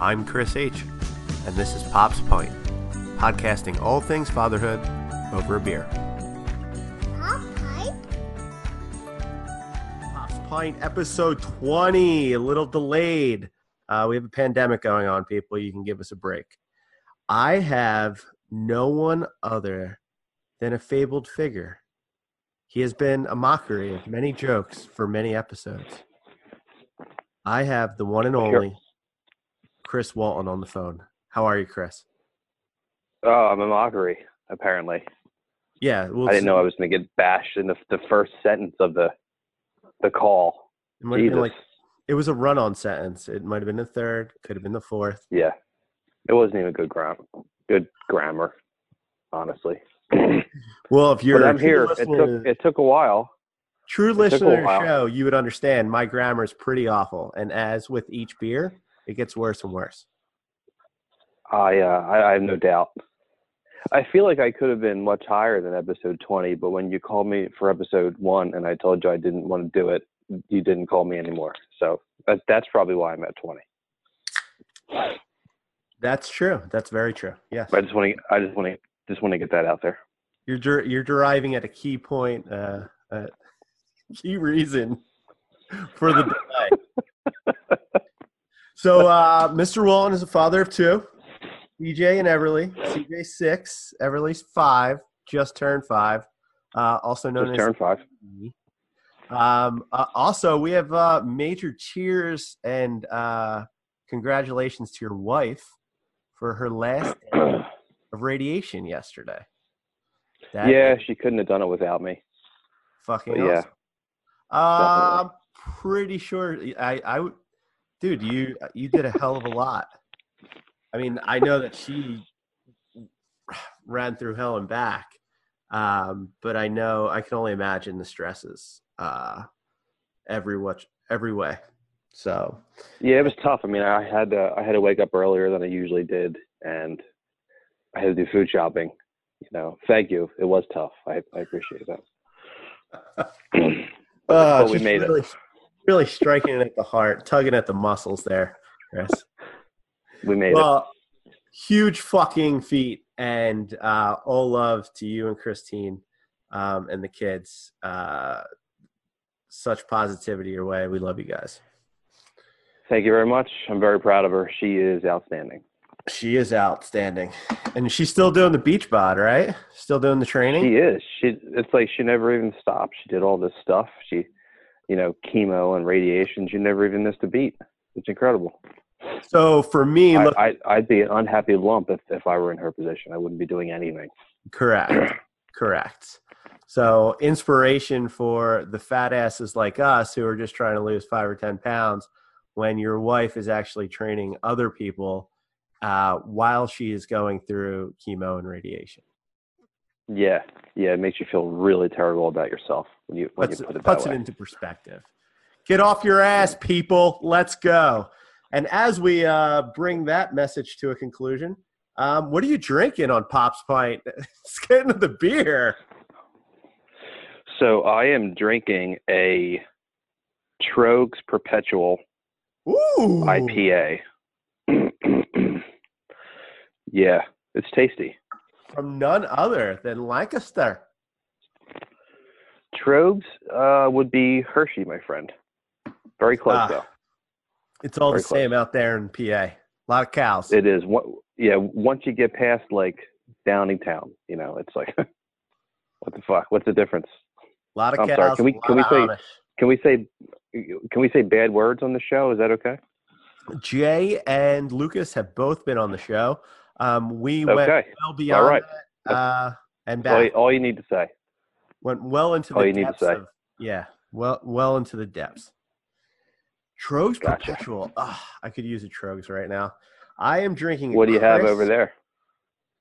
I'm Chris H., and this is Pop's Pint, podcasting all things fatherhood over a beer. Pop pipe? Pop's Pint, episode 20, a little delayed. Uh, we have a pandemic going on, people. You can give us a break. I have no one other than a fabled figure. He has been a mockery of many jokes for many episodes. I have the one and only Chris Walton on the phone. How are you, Chris? Oh, I'm a mockery, apparently. Yeah, well, I didn't know I was going to get bashed in the, the first sentence of the the call. It might have been Jesus. like it was a run-on sentence. It might have been the third, could have been the fourth. Yeah. It wasn't even good gram good grammar, honestly. Well, if you're but I'm here. It took it took a while. true listener to the while. show, you would understand my grammar is pretty awful, and as with each beer, it gets worse and worse. I uh I, I have no doubt. I feel like I could have been much higher than episode 20, but when you called me for episode 1 and I told you I didn't want to do it, you didn't call me anymore. So that, that's probably why I'm at 20. That's true. That's very true. Yes, I just want to I just want to just want to get that out there. you're der- you're deriving at a key point, uh, uh, key reason for the delay. So, uh, Mr. Walton is a father of two, DJ and Everly. CJ six, Everly's five, just turned five. Uh, also known Just as turn 5. Um, uh, also, we have uh, major cheers and uh, congratulations to your wife for her last day of radiation yesterday. That yeah, she couldn't have done it without me. fucking But yeah. Uh, I'm pretty sure. I, I, would- dude, you you did a hell of a lot. I mean, I know that she ran through hell and back, um, but I know I can only imagine the stresses uh, every which every way. So yeah, it was tough. I mean, I had to I had to wake up earlier than I usually did, and I had to do food shopping. You know, thank you. It was tough. I I appreciate that. Uh, But we made it. Really, striking it at the heart, tugging at the muscles there, Chris. We made it. Well, huge fucking feat, and uh, all love to you and Christine um, and the kids. Uh, such positivity your way. We love you guys. Thank you very much. I'm very proud of her. She is outstanding. She is outstanding, and she's still doing the beach bod, right? Still doing the training. She is. She. It's like she never even stopped. She did all this stuff. She, you know, chemo and radiations, you never even missed a beat. It's incredible. so for me, I, look, I, I'd be an unhappy lump if, if I were in her position. I wouldn't be doing anything. Correct. Correct. So inspiration for the fat asses like us who are just trying to lose five or ten pounds when your wife is actually training other people uh, while she is going through chemo and radiation. Yeah, yeah. It makes you feel really terrible about yourself when you when Puts, you put it puts it into perspective. Get off your ass, people. Let's go. And as we uh, bring that message to a conclusion, um, what are you drinking on Pop's Pint? Let's get into the beer. So I am drinking a Tröegs Perpetual Ooh. IPA. yeah, it's tasty. From none other than Lancaster. Tröegs uh, would be Hershey, my friend. Very close Ah, though. It's all Very the same out there in PA. A lot of cows. It is. What? Yeah. Once you get past like Downingtown, you know, it's like, what the fuck? What's the difference? a lot of I'm cows. sorry, can we- can we say- Amish. Can we say? Can we say bad words on the show? Is that okay? Jay and Lucas have both been on the show. Um, we went well beyond right. that, uh, and All, you- back. all you need to say. Went well into all the you need to depths of yeah, well well into the depths. Tröegs Gotcha. Perpetual. I could use a Tröegs right now. I am drinking. What do you have over there?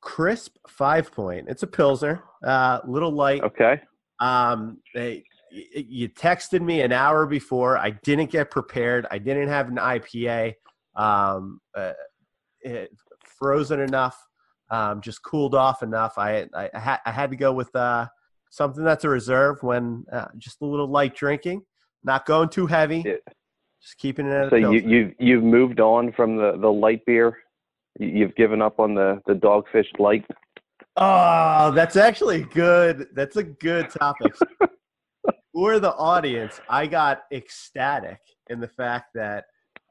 Crisp five point. It's a pilsner. Uh, little light. Okay. Um, they, you texted me an hour before. I didn't get prepared. I didn't have an IPA. Um, uh, it, frozen enough. Um, just cooled off enough. I I, I, had, I had to go with uh, something that's a reserve when uh, just a little light drinking, not going too heavy. Yeah. Just keeping it at So a you Pilsner. you you've moved on from the the light beer. You- You've given up on the the dogfish light. Oh, that's actually good. That's a good topic. For the audience, I got ecstatic in the fact that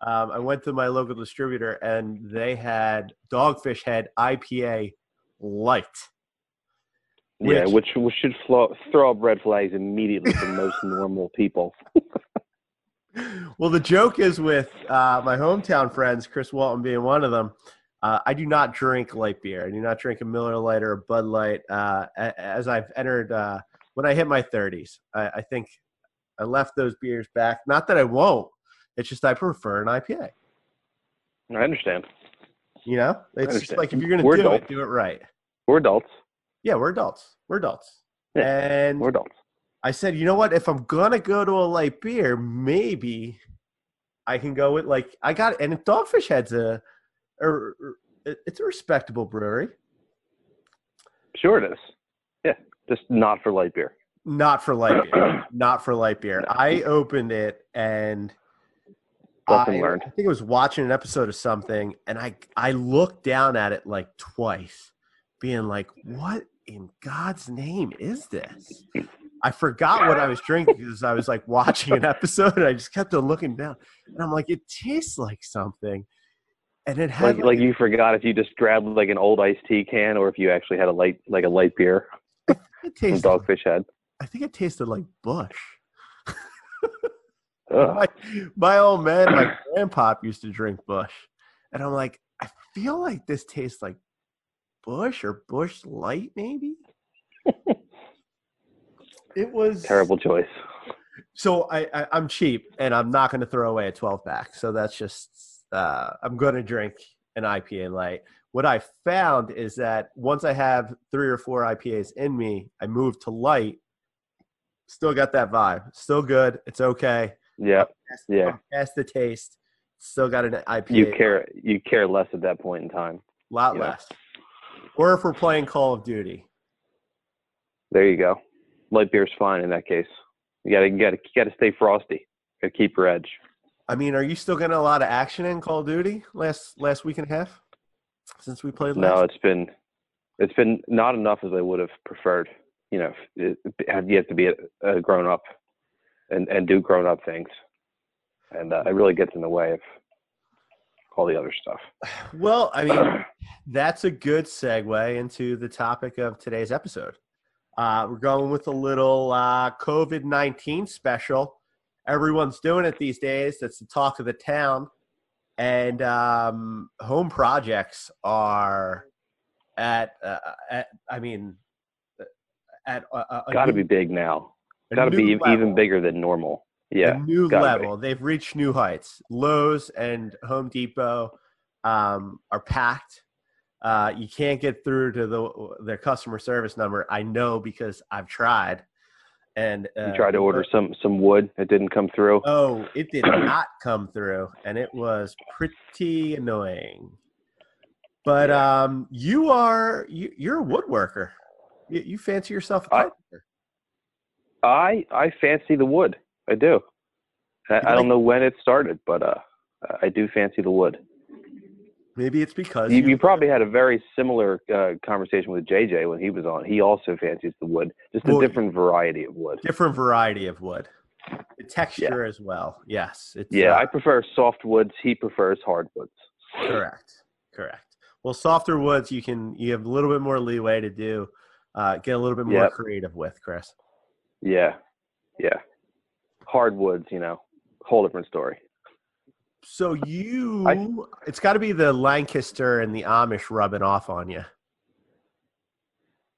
um, I went to my local distributor and they had Dogfish Head IPA Light. Yeah, Which- which which should flo- throw up red flags immediately for most normal people. Well, the joke is with uh, my hometown friends, Chris Walton being one of them. Uh, I do not drink light beer. I do not drink a Miller Lite or a Bud Light. Uh, as I've entered, uh, when I hit my 30s, I, I think I left those beers back. Not that I won't. It's just I prefer an IPA. I understand. You know, it's just like if you're going to do it, do it right. We're adults. Yeah, we're adults. We're adults. Yeah, and We're adults. I said, you know what? If I'm gonna go to a light beer, maybe I can go with like I got and Dogfish Head's a, a it's a respectable brewery. Sure it is. Yeah, just not for light beer. Not for light beer. Not for light beer. I opened it and Lesson I, learned. I think I was watching an episode of something and I I looked down at it like twice, being like, what in God's name is this? I forgot what I was drinking because I was like watching an episode and I just kept on looking down. And I'm like, it tastes like something. And it had Like like you forgot if you just grabbed like an old iced tea can or if you actually had a light like a light beer it tasted, Dogfish Head. I think it tasted like Busch. My, my old man, my grandpop used to drink Busch. And I'm like, I feel like this tastes like Busch or Busch Light, maybe. it was Terrible choice. So I, I I'm cheap and I'm not going to throw away a 12 pack. So that's just uh, I'm going to drink an IPA light. What I found is that once I have three or four IPAs in me, I move to light. Still got that vibe. Still good. It's okay. Yeah, Past- Yeah. Past the taste. Still got an IPA. you care you care less at that point in time. A lot less. Or if we're playing Call of Duty. There you go. Light beer's fine in that case. You gotta you gotta you gotta stay frosty. Gotta keep your edge. I mean, are you still getting a lot of action in Call of Duty last last week and a half since we played last? No, it's been it's been not enough as I would have preferred. You know, it, have yet to be a, a grown up and and do grown up things, and uh, it really gets in the way of all the other stuff. Well, I mean, that's a good segue into the topic of today's episode. Uh, we're going with a little uh, COVID 19 special. Everyone's doing it these days. That's the talk of the town. And um, home projects are at, uh, at I mean, at a, a, a Got to be big now. Got to be e- even bigger than normal. Yeah, a new gotta be. level. They've reached new heights. Lowe's and Home Depot um, are packed. Uh, you can't get through to the their customer service number. I know because I've tried. And uh, You tried to order some some wood. It didn't come through. Oh, it did not come through, and it was pretty annoying. But um, you are you, you're a woodworker. You, you fancy yourself a carpenter. I I fancy the wood. I do. I, You I don't know when it started, but uh, I do fancy the wood. Maybe it's because You, you- probably had a very similar uh, conversation with JJ when he was on. He also fancies the wood, just a Well, different variety of wood. different variety of wood. The texture as well. Yes. It's, Yeah, uh, I prefer soft woods. He prefers hard woods. correct. Correct. Well, softer woods you can you have a little bit more leeway to do, uh, get a little bit more Yep. creative with, Chris. Yeah, yeah. Hardwoods, you know, whole different story. So you, it's got to be the Lancaster and the Amish rubbing off on you.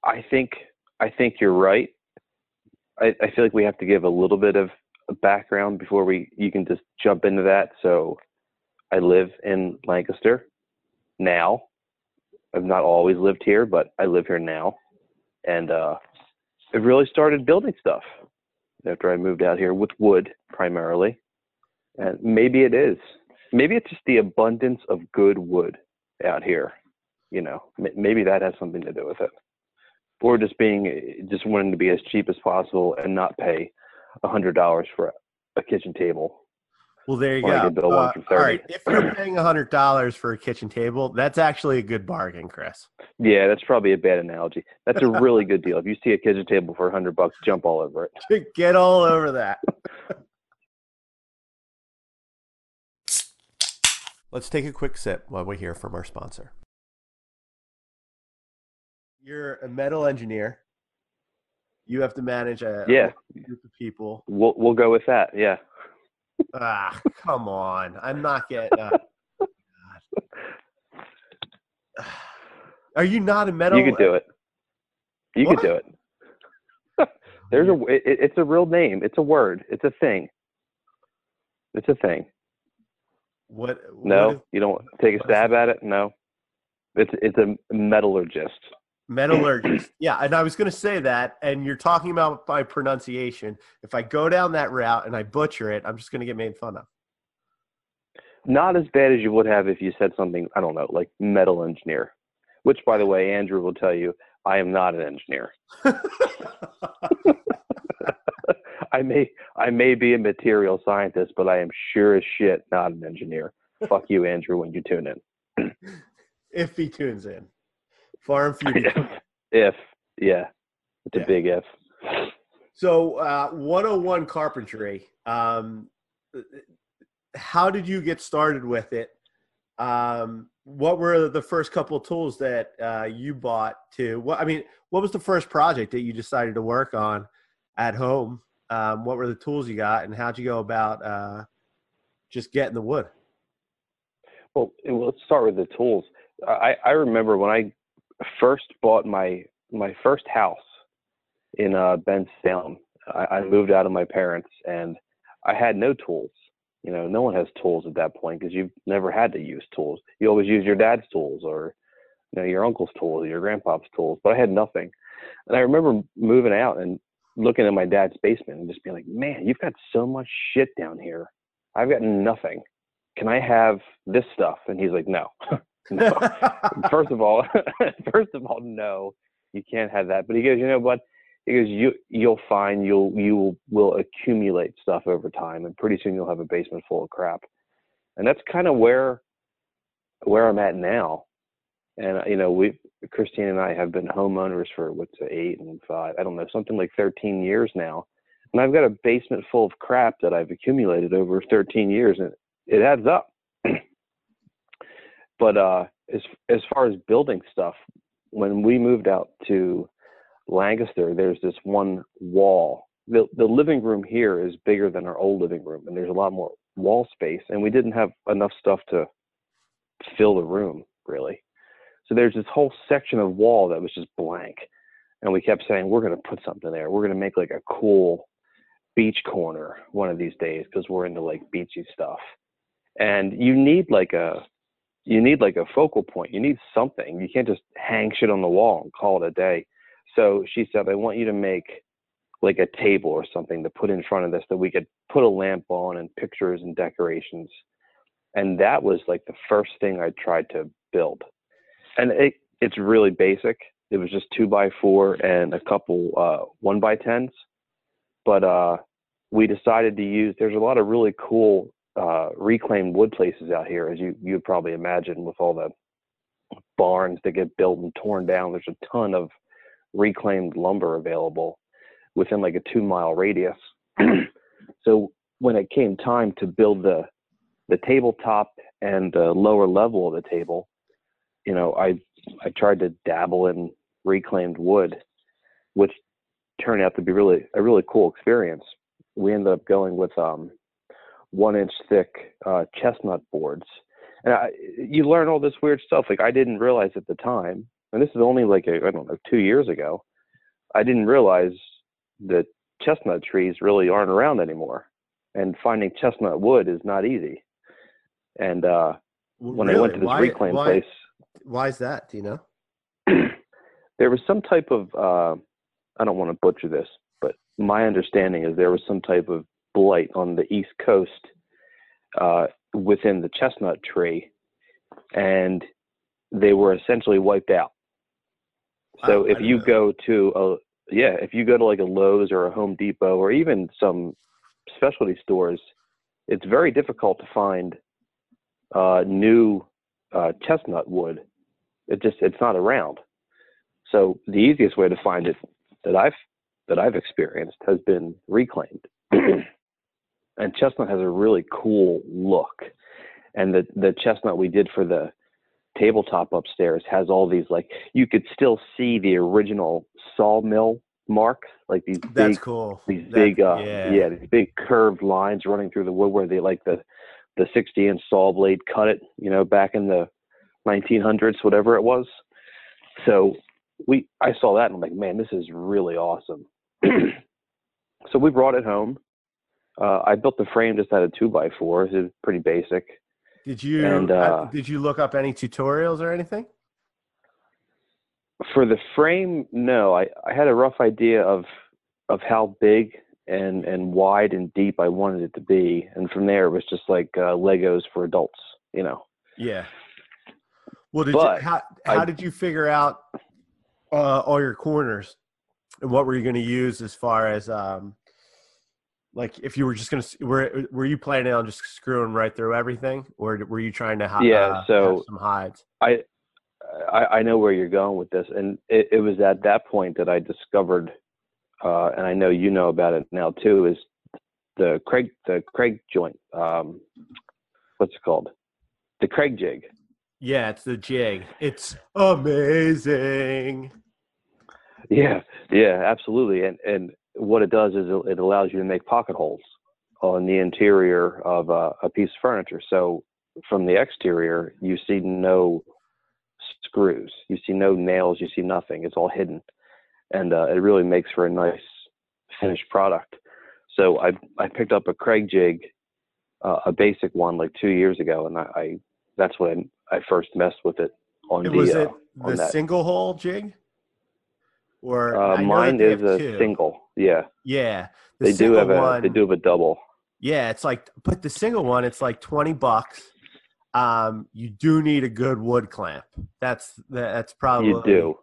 I think I think you're right. I, I feel like we have to give a little bit of background before we you can just jump into that. So I live in Lancaster now. I've not always lived here, but I live here now. And uh I really started building stuff after I moved out here with wood primarily. And maybe it is. Maybe it's just the abundance of good wood out here. You know, maybe that has something to do with it or just being just wanting to be as cheap as possible and not pay a hundred dollars for a kitchen table Well, there you go. Uh, all 30. right, if you're paying hundred dollars for a kitchen table, that's actually a good bargain, Chris. Yeah, that's probably a bad analogy. That's a really good deal. If you see a kitchen table for a hundred bucks, jump all over it. Get all over that. Let's take a quick sip while we hear from our sponsor. You're a metal engineer. You have to manage a Yeah. group of people. We'll we'll go with that. Yeah. Ah, come on. I'm not getting. Uh, Are you not a metal? You could do it. You What? could do it. There's a it, it- it's a real name. It's a word. It's a thing. It's a thing. What? what No, is- you don't take a stab at it. No. It's it's a metallurgist. Metallurgist. yeah, and I was going to say that, and you're talking about my pronunciation. If I go down that route and I butcher it, I'm just going to get made fun of. Not as bad as you would have if you said something I don't know, like metal engineer. Which, by the way, Andrew will tell you, I am not an engineer. I may I may be a material scientist, but I am sure as shit not an engineer. Fuck you, Andrew, when you tune in. if he tunes in, far and few. if yeah, it's Yeah. a big if. So, uh, 101 carpentry. Um, how did you get started with it? Um, what were the first couple of tools that uh, you bought to? What I mean, what was the first project that you decided to work on at home? Um, what were the tools you got, and how'd you go about uh, just getting the wood? Well, let's start with the tools. I, I remember when I first bought my my first house in uh, Ben Salem. I, I moved out of my parents, and I had no tools. You know, no one has tools at that point because you've never had to use tools. You always use your dad's tools or you know your uncle's tools, or your grandpa's tools. But I had nothing, and I remember moving out and looking at my dad's basement and just being like, "Man, you've got so much shit down here. I've got nothing. Can I have this stuff?" And he's like, "No." no. first of all, first of all, no, you can't have that. But he goes, you know what? He goes, you you'll find you'll you will accumulate stuff over time, and pretty soon you'll have a basement full of crap. And that's kind of where where I'm at now. And you know, we Christine and I have been homeowners for what's it, eight and five, I don't know, something like 13 years now. And I've got a basement full of crap that I've accumulated over 13 years, and it adds up. but uh, as as far as building stuff, when we moved out to Lancaster, there's this one wall. The the living room here is bigger than our old living room, and there's a lot more wall space, and we didn't have enough stuff to fill the room really. So there's this whole section of wall that was just blank, and we kept saying we're going to put something there. We're going to make like a cool beach corner one of these days because we're into like beachy stuff. And you need like a you need like a focal point. You need something. You can't just hang shit on the wall and call it a day. So she said, I want you to make like a table or something to put in front of this that we could put a lamp on and pictures and decorations. And that was like the first thing I tried to build. And it, it's really basic. It was just two by four and a couple uh, one by tens. But uh, we decided to use, there's a lot of really cool uh, reclaimed wood places out here, as you you'd probably imagine, with all the barns that get built and torn down. There's a ton of reclaimed lumber available within like a two mile radius. so when it came time to build the the tabletop and the lower level of the table, you know, I I tried to dabble in reclaimed wood, which turned out to be really a really cool experience. We ended up going with um, one inch thick uh, chestnut boards. And I, you learn all this weird stuff. Like I didn't realize at the time, and this is only like I I don't know two years ago. I didn't realize that chestnut trees really aren't around anymore, and finding chestnut wood is not easy. And uh, when I went to this Why- reclaim why, place, Why is that? Do you know? there was some type of uh, I don't want to butcher this, but my understanding is there was some type of blight on the east coast uh, within the chestnut tree, and they were essentially wiped out. So if you know go to a yeah, if you go to like a Lowe's or a Home Depot or even some specialty stores, it's very difficult to find uh, new uh, chestnut wood. It just it's not around. So the easiest way to find it that I've that I've experienced has been reclaimed. and chestnut has a really cool look. And the the chestnut we did for the tabletop upstairs has all these like you could still see the original sawmill marks, like these That's big cool. these That- big uh yeah. yeah. these big curved lines running through the wood where they like the the 60 inch saw blade cut it you know back in the 1900s whatever it was so we i saw that and i'm like man this is really awesome so we brought it home uh, i built the frame just out of two by fours it's pretty basic. Did you And, uh, did you look up any tutorials or anything? for the frame no. I i had a rough idea of of how big and and wide and deep i wanted it to be. And from there it was just like uh, legos for adults you know. Yeah. Well, did But you, how how I- did you figure out uh, all your corners? And what were you going to use as far as um, like if you were just going to were were you planning on just screwing right through everything or were you trying to hi- Yeah, uh, so- some hides? I, I I know where you're going with this, and it, it was at that point that I discovered, uh, and I know you know about it now too, is the Kreg the Kreg joint. Um, what's it called? The Kreg jig. Yeah, it's the jig. It's amazing. Yeah, yeah, absolutely. And and what it does is it allows you to make pocket holes on the interior of a, a piece of furniture. So from the exterior, you see no screws, you see no nails, you see nothing. It's all hidden, and uh, it really makes for a nice finished product. So I I picked up a Kreg jig, uh, a basic one, like two years ago, and I, I that's when I first messed with it on It the. was uh, it on the single hole jig? Or Uh, I know that mine is a two. single. Yeah, Yeah, the they do have a one, they do have a double. Yeah, it's like, but the single one, it's like twenty bucks. Um, you do need a good wood clamp. That's that's probably You do.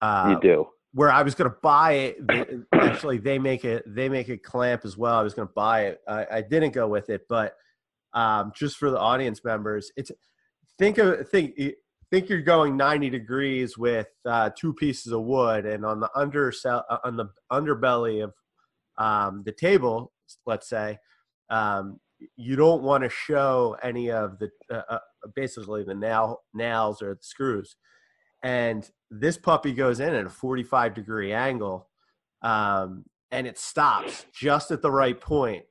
Uh, You do. Where I was gonna buy it, they, actually they make it they make a clamp as well. I was gonna buy it. I, I didn't go with it, but um, just for the audience members, it's think of think think you're going 90 degrees with uh, two pieces of wood, and on the under on the underbelly of um, the table, let's say, um, you don't want to show any of the uh, uh, basically the nail nails or the screws. And this puppy goes in at a 45 degree angle, um, and it stops just at the right point.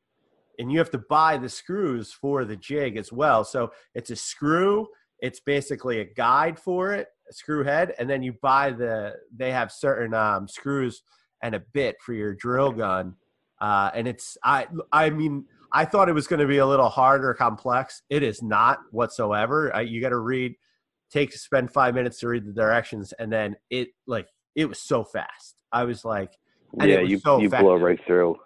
And you have to buy the screws for the jig as well. So it's a screw. It's basically a guide for it, a screw head, and then you buy the. They have certain um, screws and a bit for your drill gun uh, and it's I I mean I thought it was going to be a little harder, complex. It is not whatsoever. Uh, you got to read, take spend five minutes to read the directions, and then it like it was so fast. I was like, and it Yeah, was you so you blow right through.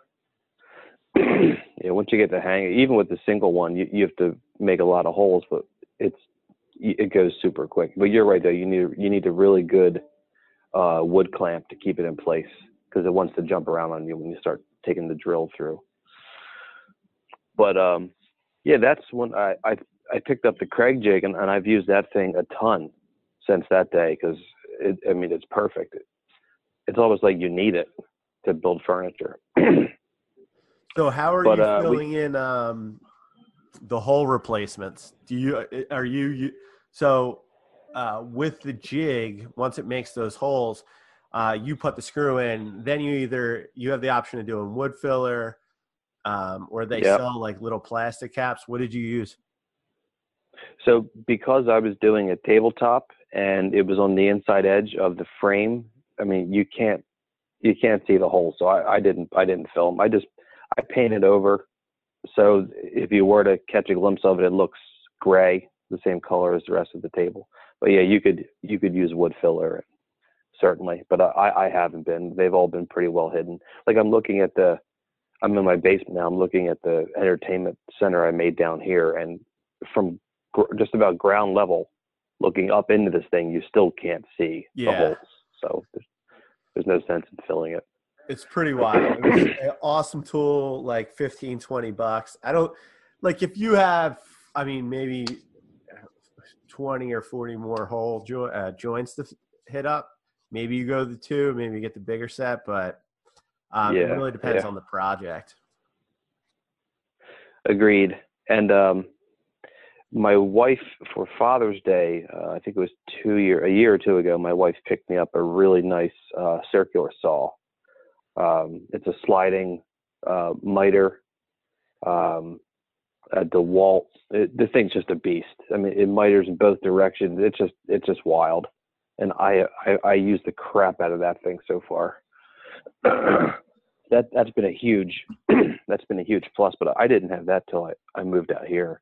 yeah, once you get the hang, even with the single one, you you have to make a lot of holes, but it's it goes super quick. But you're right though. You need you need a really good uh, wood clamp to keep it in place because it wants to jump around on you when you start taking the drill through. But um, yeah, that's when I, I I picked up the Kreg jig and, and I've used that thing a ton since that day because it I mean it's perfect. it's almost like you need it to build furniture. So how are But, you uh, we- filling in um, the hole replacements? Do you are you, you so uh, with the jig once it makes those holes, uh, you put the screw in. Then you either you have the option of doing wood filler, um, or they Yep. sell like little plastic caps. What did you use? So because I was doing a tabletop and it was on the inside edge of the frame, I mean you can't you can't see the hole. So I, I didn't I didn't film. I just I painted over. So if you were to catch a glimpse of it, it looks gray, the same color as the rest of the table. But yeah, you could you could use wood filler certainly. But I, I haven't been. They've all been pretty well hidden. Like I'm looking at the I'm in my basement now. I'm looking at the entertainment center I made down here, and from gr- just about ground level, looking up into this thing, you still can't see the holes. So there's, there's no sense in filling it. It's pretty wild. It was an awesome tool, like 15, 20 bucks. I don't like if you have, I mean, maybe 20 or 40 more hole jo- uh, joints to hit up. Maybe you go the two, maybe you get the bigger set, but um, Yeah, it really depends yeah. on the project. Agreed. And um, my wife for Father's Day, uh, I think it was two year a year or two ago. My wife picked me up a really nice uh, circular saw. Um, it's a sliding uh, miter. Um, a DeWalt. It, the thing's just a beast. I mean, it miters in both directions. It's just it's just wild. And I I, I use the crap out of that thing so far. that that's been a huge that's been a huge plus. But I didn't have that till I, I moved out here.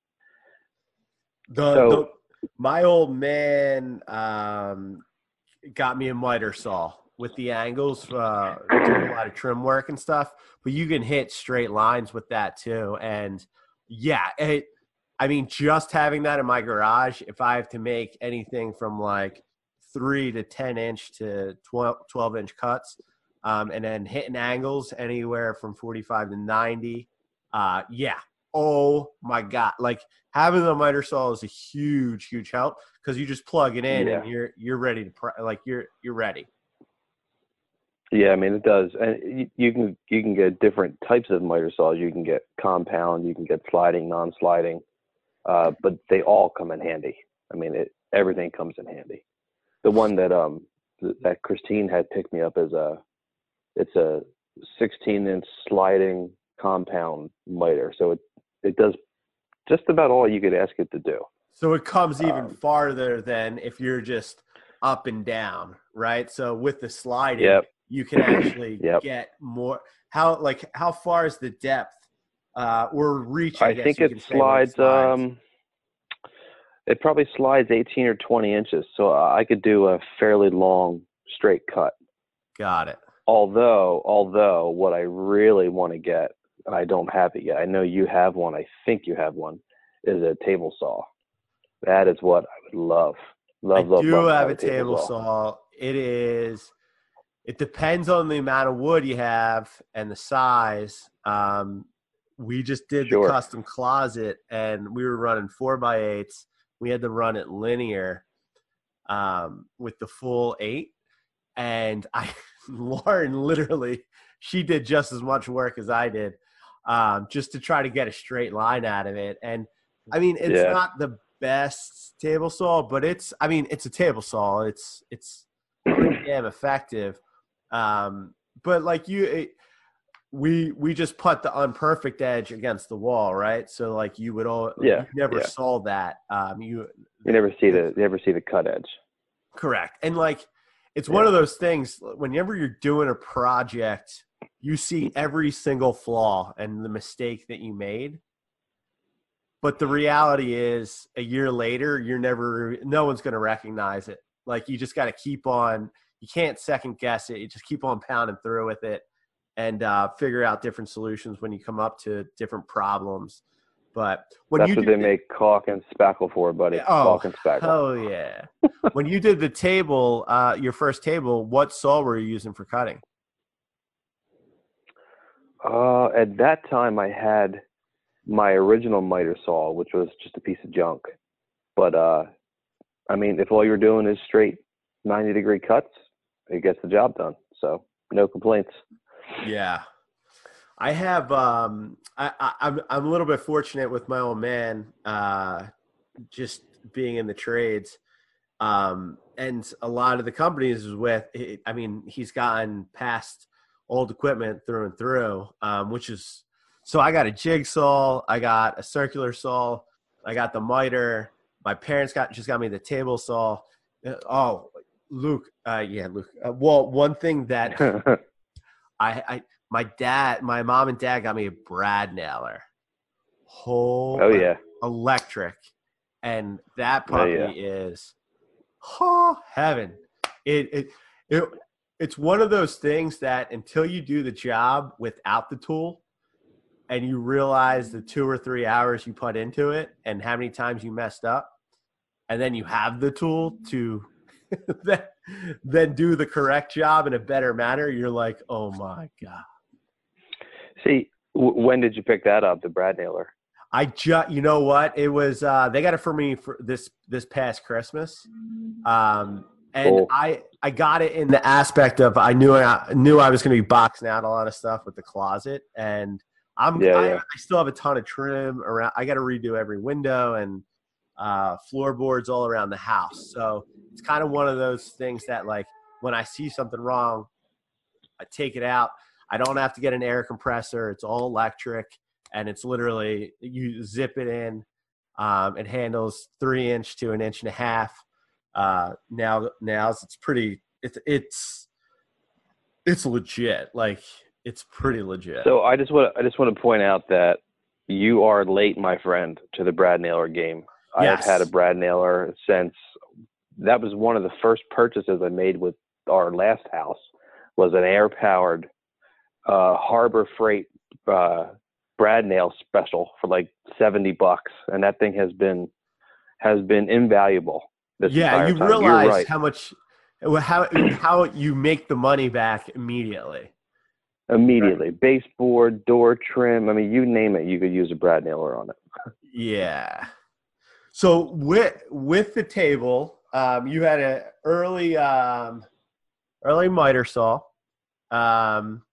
The, So- the my old man um, got me a miter saw with the angles, uh, doing a lot of trim work and stuff. But you can hit straight lines with that too. And yeah, it, I mean, just having that in my garage, if I have to make anything from like three to 10 inch to 12, 12 inch cuts, um, and then hitting angles anywhere from 45 to 90. Uh, yeah. Oh my God. Like having the miter saw is a huge, huge help because you just plug it in and you're, you're ready to, pr- like, you're, you're ready. Yeah, I mean it does, and you, you can you can get different types of miter saws. You can get compound, you can get sliding, non-sliding, uh, but they all come in handy. I mean, it everything comes in handy. The one that um that Christine had picked me up is a it's a 16 inch sliding compound miter, so it it does just about all you could ask it to do. So it comes even Um, farther than if you're just up and down, right? So with the sliding, Yep. You can actually Yep. get more. How like how far is the depth uh, or reach? I, I think it say, when slides. slides? Um, it probably slides 18 or 20 inches, so I could do a fairly long straight cut. Got it. Although, although what I really want to get, and I don't have it yet. I know you have one. I think you have one. Is a table saw. That is what I would love. Love, I love, do love have a table saw. It is. It depends on the amount of wood you have and the size. Um, we just did Sure. the custom closet, and we were running four by eights. We had to run it linear um, with the full eight, and I, Lauren, literally, she did just as much work as I did, um, just to try to get a straight line out of it. And I mean, it's Yeah. not the best table saw, but it's I mean, it's a table saw. It's it's damn effective. Um, but like you, it, we we just put the unperfect edge against the wall, right? So like you would all Yeah, you never yeah. saw that. Um, you You never see the you never see the cut edge. Correct. And like it's one of those things whenever you're doing a project, you see every single flaw and the mistake that you made. But the reality is a year later, you're never no one's going to recognize it. Like you just got to keep on you can't second guess it. You just keep on pounding through with it and uh, figure out different solutions when you come up to different problems. But when That's you what they the- make caulk and spackle for, buddy. Oh, caulk and spackle. Oh yeah. when you did the table, uh, your first table, what saw were you using for cutting? Uh, at that time, I had my original miter saw, which was just a piece of junk. But uh, I mean, if all you're doing is straight 90 degree cuts, it gets the job done. So no complaints. Yeah. I have um I, I I'm I'm a little bit fortunate with my old man uh just being in the trades. Um and a lot of the companies with it- I mean he's gotten past old equipment through and through um which is so I got a jigsaw, I got a circular saw, I got the miter. My parents got just got me the table saw. Uh, Oh, Luke, uh yeah, Luke. Uh, well, one thing that I, I my dad, my mom and dad got me a Brad nailer. Whole oh yeah. electric. And that Oh, yeah. is oh heaven. It it it it's one of those things that until you do the job without the tool and you realize the two or three hours you put into it and how many times you messed up, and then you have the tool to then, then do the correct job in a better manner, you're like, oh my god. See, w- when did you pick that up, the Brad nailer? I just, you know what? It was uh, they got it for me for this this past Christmas, um, and Cool. I I got it in the aspect of I knew I knew I was going to be boxing out a lot of stuff with the closet, and I'm Yeah, I, yeah. I still have a ton of trim around. I got to redo every window and uh, floorboards all around the house, so it's kind of one of those things that like when I see something wrong, I take it out. I don't have to get an air compressor. It's all electric and it's literally you zip it in. Um, it handles three inch to an inch and a half. Uh, now, now it's pretty. It's it's it's legit. Like it's pretty legit. So I just want I just want to point out that you are late, my friend, to the Brad nailer game. I have had a Brad nailer since that was one of the first purchases I made with our last house was an air powered uh, Harbor Freight uh, Brad Nail special for like seventy bucks, and that thing has been has been invaluable. This yeah, you time. Realize right. how much how how you make the money back immediately. immediately baseboard, door trim. I mean, you name it, you could use a Brad Nailer on it. Yeah. So with with the table, um, you had an early um, early miter saw. Um,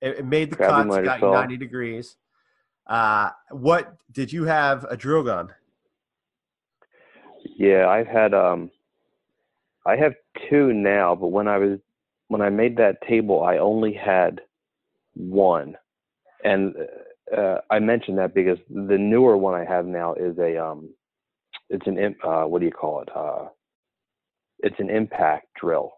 it, it made the Crabby cuts, got you saw. ninety degrees. Uh, what did you have a drill gun? Yeah, I've had um I have two now, but when I was when I made that table, I only had one. And uh, I mentioned that because the newer one I have now is a um it's an uh what do you call it? Uh it's an impact drill.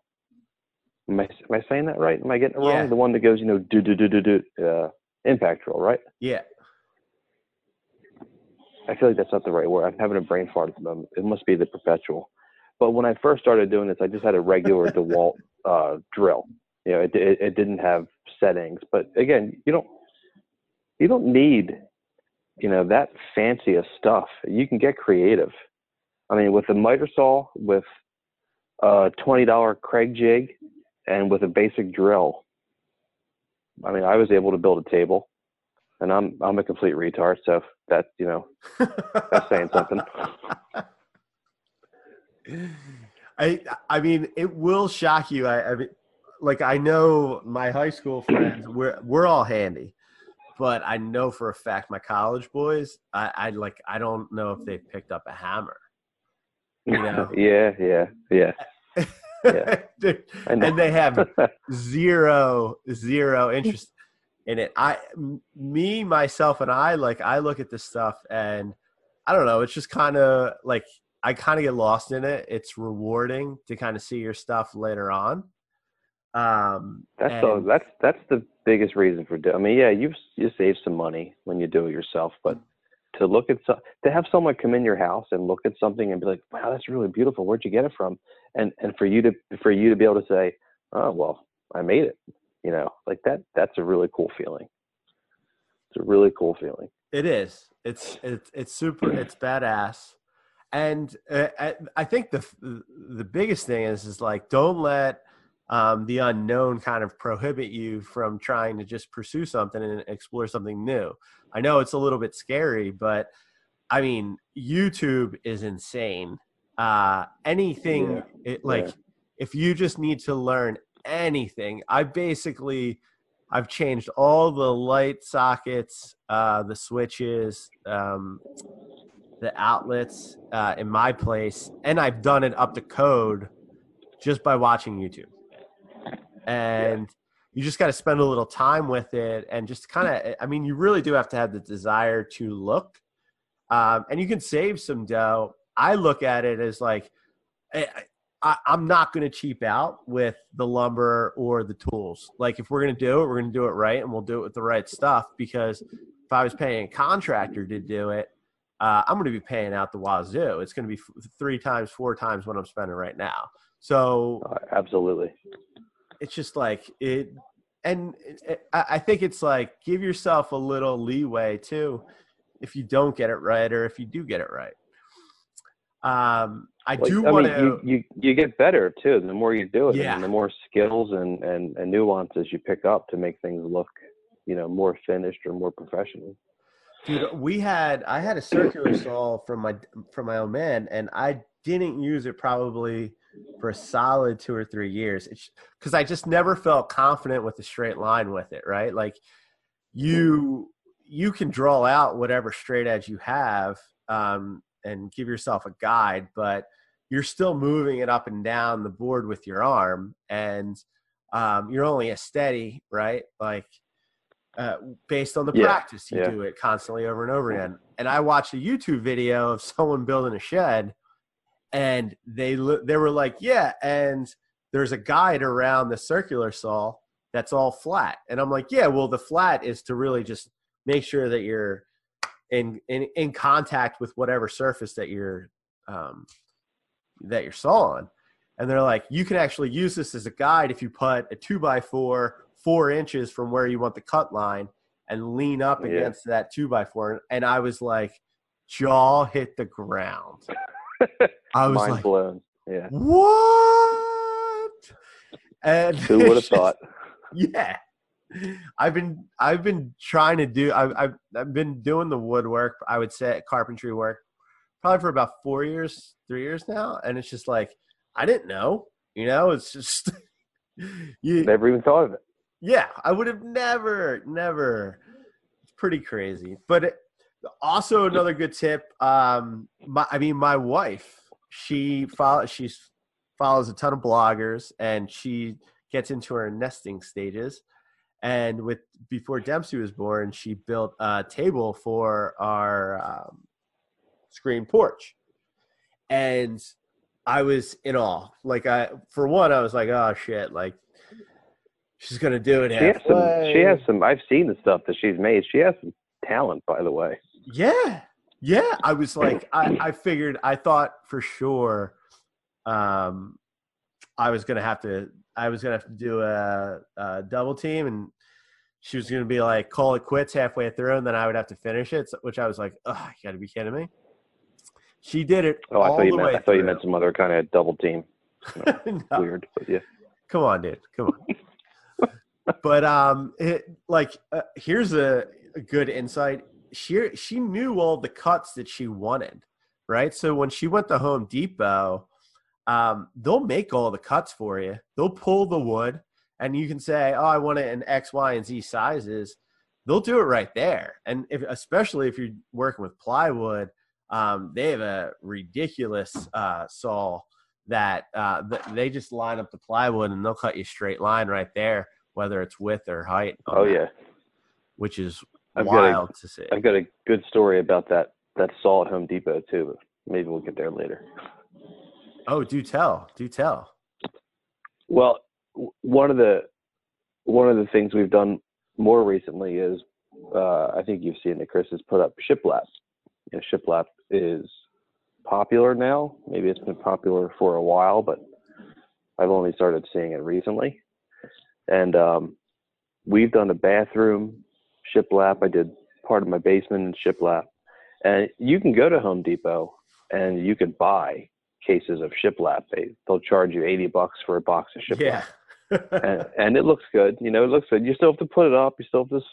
Am I am I saying that right? Am I getting it wrong? Yeah. The one that goes, you know, do do do do do uh impact drill, right? Yeah. I feel like that's not the right word. I'm having a brain fart at the moment. It must be the perpetual. But when I first started doing this, I just had a regular DeWalt uh, drill. You know, it, it it didn't have settings. But again, you don't you don't need you know that fanciest stuff. You can get creative. I mean, with a miter saw, with a twenty dollar Kreg jig, and with a basic drill. I mean, I was able to build a table, and I'm I'm a complete retard. So that you know that's saying something. I I mean, it will shock you. I, I mean, like I know my high school friends. We're we're all handy, but I know for a fact my college boys. I, I like. I don't know if they picked up a hammer. You know. yeah, yeah, yeah. Yeah. Dude, I know. and they have zero zero interest in it I, me myself and i like i look at this stuff and i don't know it's just kind of like i kind of get lost in it it's rewarding to kind of see your stuff later on um that's the, that's that's the biggest reason for doing. I mean, yeah, you you save some money when you do it yourself, but to look at so, to have someone come in your house and look at something and be like, "Wow, that's really beautiful. Where'd you get it from?" And and for you to for you to be able to say, "Oh, well, I made it," you know, like that. That's a really cool feeling. It's a really cool feeling. It is. It's it's it's super. It's badass, and uh, I, I think the the biggest thing is is like don't let um, the unknown kind of prohibit you from trying to just pursue something and explore something new. I know it's a little bit scary, but I mean YouTube is insane. Uh, anything Yeah. it, like Yeah. if you just need to learn anything, I basically I've changed all the light sockets, uh, the switches, um, the outlets uh, in my place, and I've done it up to code just by watching YouTube. And you just got to spend a little time with it, and just kind of, I mean, you really do have to have the desire to look, um, and you can save some dough. I look at it as like, I, I, I'm not going to cheap out with the lumber or the tools. Like if we're going to do it, we're going to do it right, and we'll do it with the right stuff. Because if I was paying a contractor to do it, uh, I'm going to be paying out the wazoo. It's going to be f- three times, four times what I'm spending right now. So Uh, absolutely. It's just like it, and it, I I think it's like give yourself a little leeway too, if you don't get it right or if you do get it right. Um, I Like, do want to. you, you you get better too the more you do it, Yeah. and the more skills and, and and nuances you pick up to make things look, you know, more finished or more professional. Dude, we had I had a circular saw from my from my old man, and I didn't use it probably for a solid two or three years. because I just never felt confident with the straight line with it. Right, like you you can draw out whatever straight edge you have um, and give yourself a guide, but you're still moving it up and down the board with your arm, and um, you're only as steady, right? Like uh, based on the Yeah, practice you yeah. do it constantly over and over again. And I watched a YouTube video of someone building a shed, and they they were like, "Yeah," and there's a guide around the circular saw that's all flat, and I'm like, "Yeah, well, the flat is to really just make sure that you're in in, in contact with whatever surface that you're um, that you're sawing." And they're like, "You can actually use this as a guide if you put a two by four four inches from where you want the cut line and lean up Yeah. against that two by four. And I was like, jaw hit the ground. I was Mind like, blown. Yeah. what? And Who would have thought? Yeah. I've been I've been trying to do I've, I've I've been doing the woodwork I would say carpentry work probably for about four years three years now and it's just like I didn't know you know it's just you Never even thought of it. yeah, I would have never, never. It's pretty crazy. But it, also another good tip. Um, my, I mean, my wife, she follow, she follows a ton of bloggers, and she gets into her nesting stages. And with before Dempsey was born, she built a table for our um, screen porch, and I was in awe. Like I, for one, I was like, oh shit, like she's gonna do it She has some. She has some. I've seen the stuff that she's made. She has some talent, by the way. Yeah, yeah. I was like, I, I figured, I thought for sure, um, I was gonna have to, I was gonna have to do a, a double team, and she was gonna be like, call it quits halfway through, and then I would have to finish it. Which I was like, oh, you gotta be kidding me. She did it Oh, I thought you meant. I thought you meant some other kind of double team. No. Weird, but yeah. Come on, dude. Come on. but um, it, like, uh, here's a, a good insight. She she knew all the cuts that she wanted, right? So when she went to Home Depot, um, they'll make all the cuts for you. They'll pull the wood, and you can say, "Oh, I want it in X, Y, and Z sizes." They'll do it right there, and if, especially if you're working with plywood, um, they have a ridiculous uh, saw that uh, th- they just line up the plywood and they'll cut you straight line right there, whether it's width or height. Oh that, yeah. which is I've got a- to see. I've got a good story about that that saw at Home Depot too, but maybe we'll get there later. Oh, do tell, do tell. Well, one of the one of the things we've done more recently is uh, I think you've seen that Chris has put up shiplap. You know, shiplap is popular now. Maybe it's been popular for a while, but I've only started seeing it recently. And um, we've done a bathroom shiplap. I did part of my basement in shiplap, and you can go to Home Depot and you can buy cases of shiplap. They they'll charge you eighty bucks for a box of shiplap Yeah. and, and it looks good. You know, it looks good. You still have to put it up. You still have to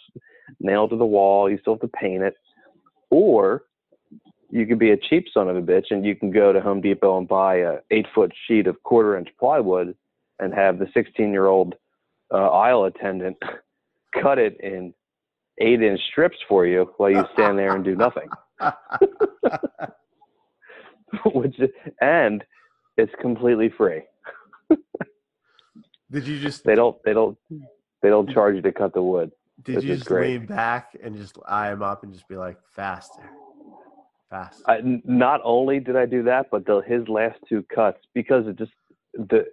nail it to the wall. You still have to paint it. Or you could be a cheap son of a bitch and you can go to Home Depot and buy a eight foot sheet of quarter inch plywood and have the 16 year old uh, aisle attendant cut it in eight inch strips for you while you stand there and do nothing. Which and it's completely free. did you just They don't. They don't. They don't charge you to cut the wood. did you just great. lean back and just eye him up and just be like faster, faster? I, not only did I do that, but the, his last two cuts because it just the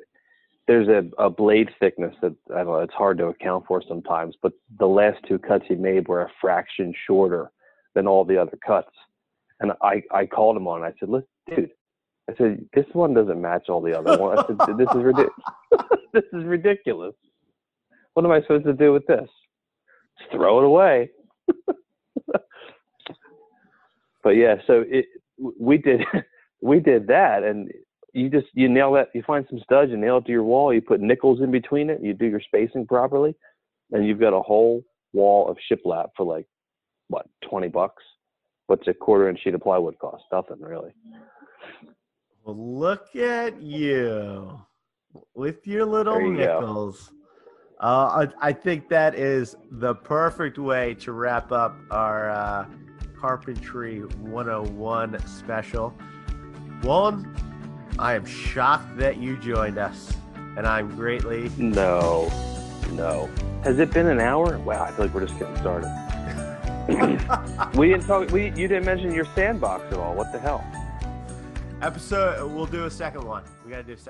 there's a, a blade thickness that I don't know. It's hard to account for sometimes, but the last two cuts he made were a fraction shorter than all the other cuts. And I I called him on. I said, "Listen, dude." I said, "This one doesn't match all the other ones." I said, "This is ridiculous. this is ridiculous. What am I supposed to do with this? Just throw it away." but yeah, so it we did we did that, and you just you nail that. You find some studs, you nail it to your wall. You put nickels in between it. You do your spacing properly, and you've got a whole wall of shiplap for like what twenty bucks. What's a quarter inch sheet of plywood cost? Nothing really. Well, look at you with your little you go. nickels. Uh, I, I think that is the perfect way to wrap up our uh, Carpentry 101 special. One, I am shocked that you joined us, and I'm greatly. No, no. Has it been an hour? Wow, I feel like we're just getting started. we didn't talk. We you didn't mention your sandbox at all. What the hell? Episode, we'll do a second one. We got to do a second.